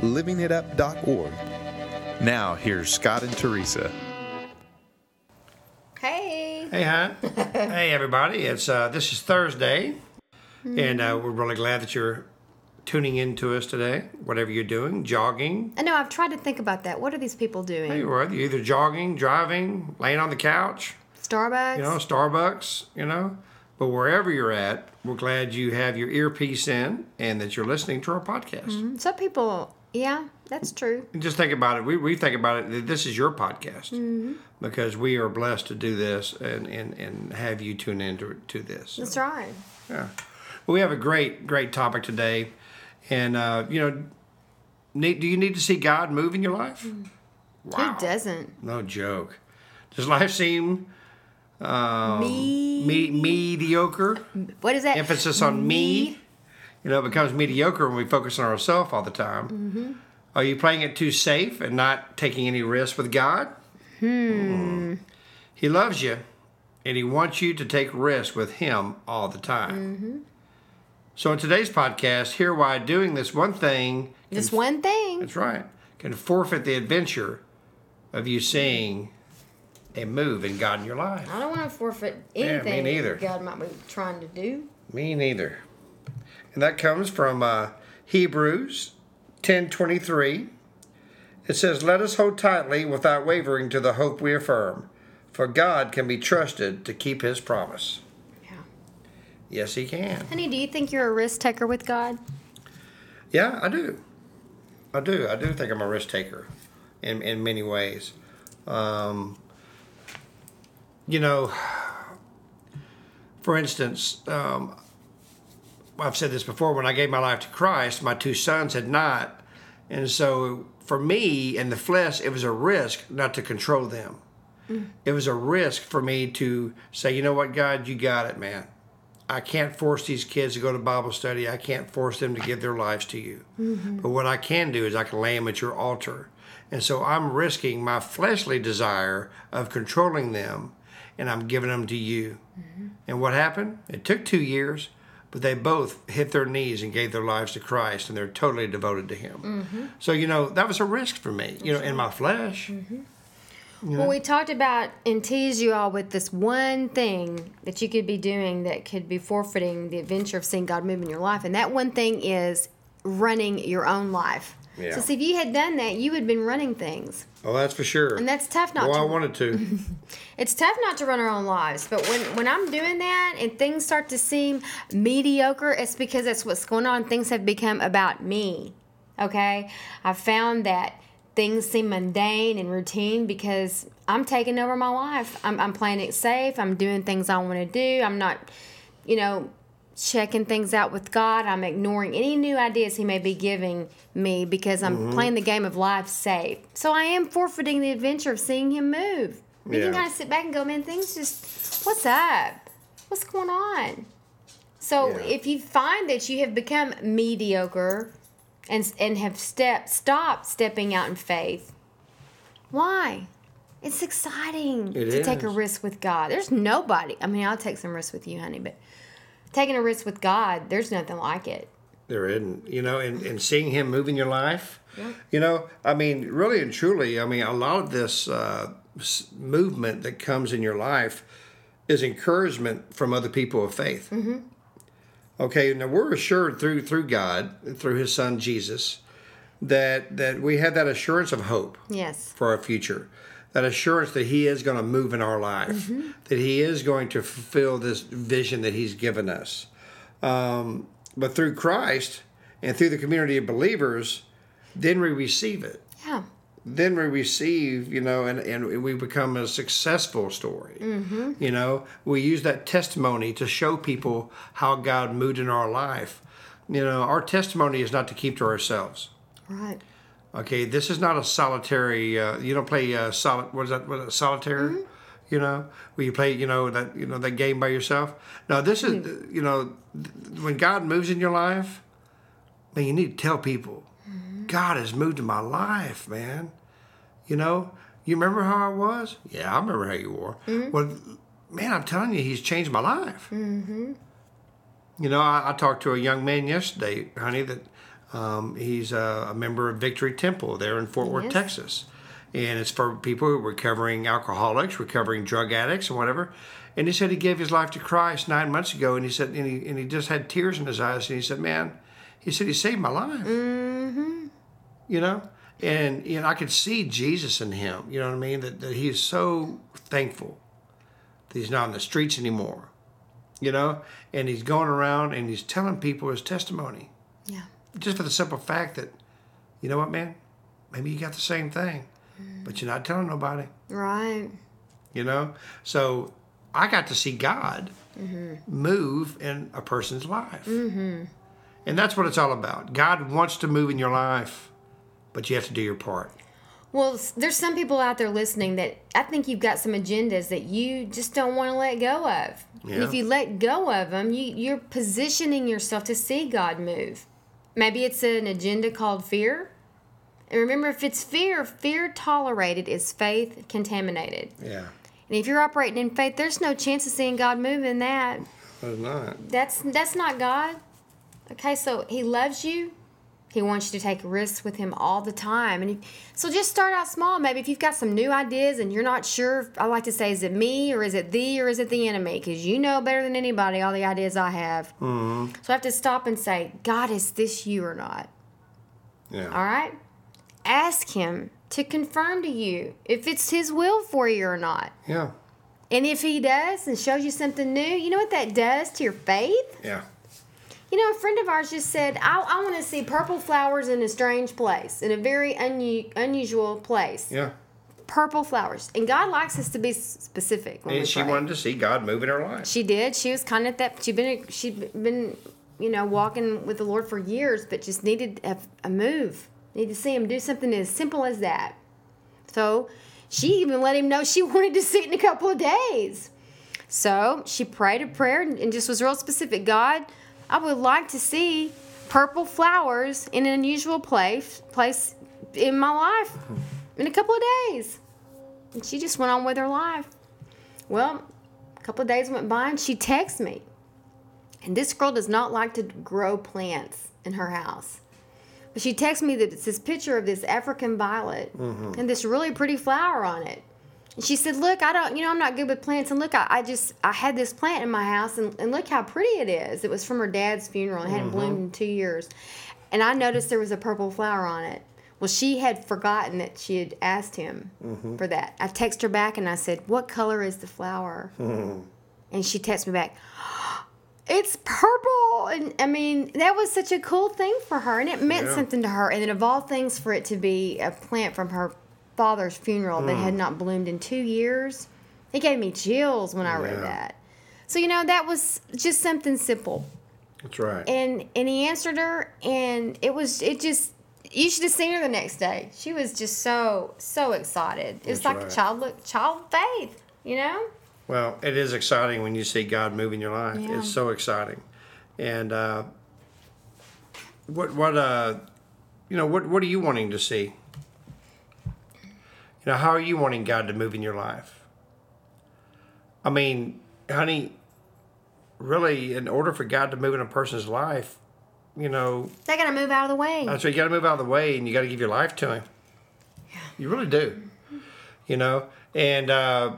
livingitup.org. Now, here's Scott and Teresa. Hey. Hey, hon. hey, everybody. It's uh, this is Thursday, and uh, we're really glad that you're tuning in to us today. Whatever you're doing, jogging. I know I've tried to think about that. What are these people doing? Hey, well, you're either jogging, driving, laying on the couch, Starbucks. you know, Starbucks, you know. But wherever you're at, we're glad you have your earpiece in and that you're listening to our podcast. Some people, yeah, that's true. Just think about it. We, we think about it this is your podcast because we are blessed to do this and, and, and have you tune in to, to this. That's right. Yeah. Well, we have a great, great topic today. And, uh, you know, need, do you need to see God move in your life? Wow. Who doesn't? No joke. Does life seem um, Me. me, mediocre? What is that? Emphasis on me. You know, it becomes mediocre when we focus on ourselves all the time. Mm-hmm. Are you playing it too safe and not taking any risks with God? Hmm. He loves you, and He wants you to take risks with Him all the time. Mm-hmm. So, in today's podcast, hear why doing this one thing, Just one thing. that's right, can forfeit the adventure of you seeing a move in God in your life. I don't want to forfeit anything yeah, me neither. God might be trying to do. Me neither. And that comes from uh, Hebrews 10:23. It says, "Let us hold tightly without wavering to the hope we affirm, for God can be trusted to keep his promise." Yeah. Yes, he can. Honey, do you think you're a risk taker with God? Yeah, I do. I do. I do think I'm a risk taker in in many ways. Um, you know, for instance, um, I've said this before. When I gave my life to Christ, my two sons had not, and so for me in the flesh, it was a risk not to control them. Mm. It was a risk for me to say, you know what, God, you got it, man. I can't force these kids to go to Bible study. I can't force them to give their lives to you. Mm-hmm. But what I can do is I can lay them at your altar. And so I'm risking my fleshly desire of controlling them and I'm giving them to you. Mm-hmm. And what happened? It took two years, but they both hit their knees and gave their lives to Christ and they're totally devoted to Him. Mm-hmm. So, you know, that was a risk for me, you know, in my flesh. Mm-hmm. Well, we talked about and teased you all with this one thing that you could be doing that could be forfeiting the adventure of seeing God move in your life. And that one thing is running your own life. Yeah. So, see, if you had done that, you would have been running things. Oh, that's for sure. And that's tough not well, to I wanted to. It's tough not to run our own lives, but when when I'm doing that and things start to seem mediocre, it's because that's what's going on. Things have become about me. Okay, I found that things seem mundane and routine because I'm taking over my life. I'm I'm playing it safe. I'm doing things I want to do. I'm not, you know, checking things out with God. I'm ignoring any new ideas He may be giving me because I'm mm-hmm. playing the game of life safe. So I am forfeiting the adventure of seeing Him move. You can kind of sit back and go, man, things just, what's up? What's going on? So Yeah. if you find that you have become mediocre and and have stepped stopped stepping out in faith, why? It's exciting It to take a risk with God. There's nobody. I mean, I'll take some risks with you, honey, but taking a risk with God, there's nothing like it. There isn't, you know, and, and seeing him move in your life, Yeah. you know, I mean, really and truly, I mean, a lot of this uh, movement that comes in your life is encouragement from other people of faith. Mm-hmm. Okay, now we're assured through through God, through His Son Jesus, that that we have that assurance of hope Yes. for our future. That assurance that He is going to move in our life, that He is going to fulfill this vision that He's given us. Um, but through Christ and through the community of believers, then we receive it. Yeah. Then we receive, you know, and, and we become a successful story. You know, we use that testimony to show people how God moved in our life. You know, our testimony is not to keep to ourselves Right. Okay, this is not a solitary. Uh, you don't play uh, solid. What is that? What is it, solitaire? Mm-hmm. You know, where you play. You know that. You know that game by yourself. No, this is. Mm-hmm. You know, th- when God moves in your life, man, you need to tell people, mm-hmm. God has moved in my life, man. You know, you remember how I was? Yeah, I remember how you were. Well, man, I'm telling you, He's changed my life. You know, I, I talked to a young man yesterday, honey, that um, he's a, a member of Victory Temple there in Fort Worth, Yes. Texas. And it's for people who are recovering alcoholics, recovering drug addicts, and whatever. And he said he gave his life to Christ nine months ago, and he said, and he, and he just had tears in his eyes, and he said, "Man, he said he saved my life." Mm-hmm. You know, and you know, I could see Jesus in him. You know what I mean? That that he is so thankful that he's not on the streets anymore you know, and he's going around and he's telling people his testimony Yeah. Just for the simple fact that, you know what, man, maybe you got the same thing, but you're not telling nobody, Right. you know? So I got to see God move in a person's life. Mm-hmm. And that's what it's all about. God wants to move in your life, but you have to do your part. Well, there's some people out there listening that I think you've got some agendas that you just don't want to let go of. And if you let go of them, you, you're positioning yourself to see God move. Maybe it's an agenda called fear. And remember, if it's fear, fear tolerated is faith contaminated. Yeah. And if you're operating in faith, there's no chance of seeing God move in that. It's not. That's that's not God. Okay, so He loves you. He wants you to take risks with Him all the time, and if, so just start out small. Maybe if you've got some new ideas and you're not sure, I like to say, is it me or is it thee or is it the enemy? Because you know better than anybody all the ideas I have. Mm-hmm. So I have to stop and say, God, is this you or not? Yeah. All right. Ask Him to confirm to you if it's His will for you or not. Yeah. And if He does and shows you something new, you know what that does to your faith? Yeah. You know, a friend of ours just said, I, I want to see purple flowers in a strange place, in a very unu- unusual place. Yeah. Purple flowers. And God likes us to be specific. When we And she pray. wanted to see God move in her life. She did. She was kind of that. She'd been, she'd been, you know, walking with the Lord for years, but just needed a, a move. Needed to see Him do something as simple as that. So she even let Him know she wanted to see it in a couple of days. So she prayed a prayer and just was real specific. God, I would like to see purple flowers in an unusual place place in my life in a couple of days. And she just went on with her life. Well, a couple of days went by and she texts me. And this girl does not like to grow plants in her house. But she texts me that it's this picture of this African violet mm-hmm. and this really pretty flower on it. And she said, Look, I don't, you know, I'm not good with plants. And look, I, I just, I had this plant in my house and, and look how pretty it is. It was from her dad's funeral and hadn't mm-hmm. bloomed in two years. And I noticed there was a purple flower on it. Well, she had forgotten that she had asked him mm-hmm. for that. I texted her back and I said, What color is the flower? Mm-hmm. And she texted me back, It's purple. And I mean, that was such a cool thing for her. And it meant Yeah. something to her. And then, of all things, for it to be a plant from her father's funeral that had not bloomed in two years, it gave me chills when I read Yeah. that. So, you know, that was just something simple That's right. and and he answered her and it was it just you should have seen her the next day she was just so so excited it was That's like right. a child child faith you know Well, it is exciting when you see God move in your life. Yeah. It's so exciting. And uh, what what uh, you know what what are you wanting to see? Know, how are you wanting God to move in your life? I mean, honey, really, in order for God to move in a person's life, you know, they gotta move out of the way that's why you got to move out of the way and you got to give your life to Him. Yeah. You really do. You know, and uh,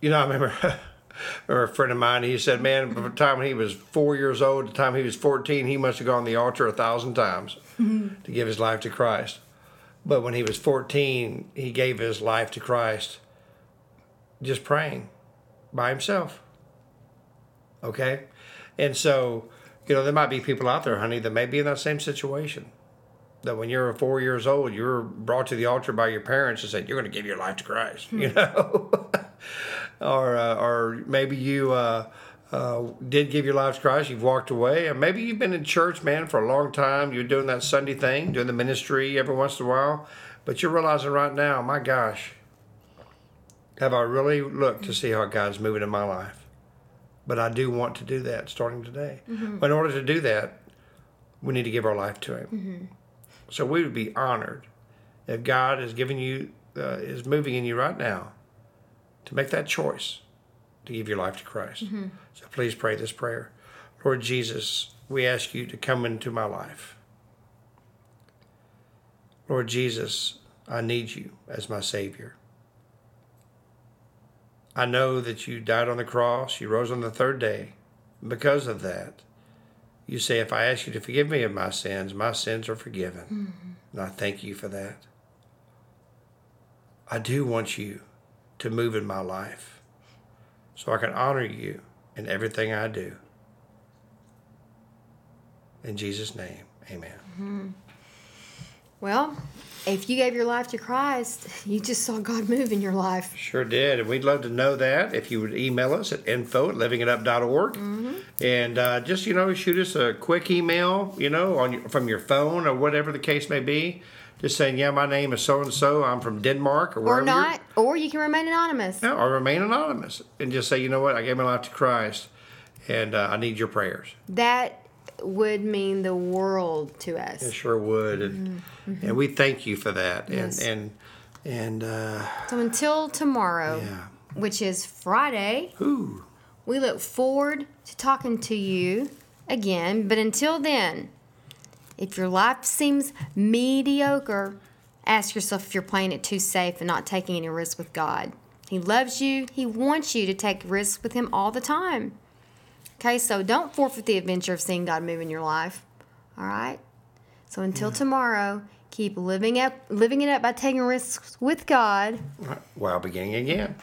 you know, I remember, remember a friend of mine. He said, "Man, from the time he was four years old to the time he was fourteen, he must have gone to the altar a thousand times to give his life to Christ. But when he was fourteen, he gave his life to Christ, just praying by himself. Okay, and so." You know, there might be people out there, honey, that may be in that same situation that when you're four years old, you're brought to the altar by your parents and said, "You're going to give your life to Christ," you know, or uh, or maybe you uh, uh, did give your life to Christ, you've walked away, and maybe you've been in church, man, for a long time. You're doing that Sunday thing, doing the ministry every once in a while, but you're realizing right now, my gosh, have I really looked to see how God's moving in my life? But I do want to do that starting today. But in order to do that, we need to give our life to Him. So we would be honored if God is giving you, uh, is moving in you right now to make that choice to give your life to Christ. So please pray this prayer. Lord Jesus, we ask you to come into my life. Lord Jesus, I need you as my Savior. I know that you died on the cross, you rose on the third day. Because of that, you say, if I ask you to forgive me of my sins, my sins are forgiven. And I thank you for that. I do want you to move in my life so I can honor you in everything I do. In Jesus' name, amen. Well, if you gave your life to Christ, you just saw God move in your life. Sure did. And we'd love to know that if you would email us at info at livingitup.org. And uh, just, you know, shoot us a quick email, you know, on your, from your phone or whatever the case may be. Just saying, yeah, my name is so and so. I'm from Denmark or Or wherever. you're- not, or you can remain anonymous. No, or remain anonymous and just say, you know what, I gave my life to Christ and uh, I need your prayers. That would mean the world to us. It sure would. And, and we thank you for that. Yes. And, and, and, uh, So until tomorrow, yeah. which is Friday, Ooh. we look forward to talking to you again. But until then, if your life seems mediocre, ask yourself if you're playing it too safe and not taking any risks with God. He loves you, He wants you to take risks with Him all the time. Okay, so don't forfeit the adventure of seeing God move in your life. All right? So until mm. tomorrow, keep living up living it up by taking risks with God. While beginning again.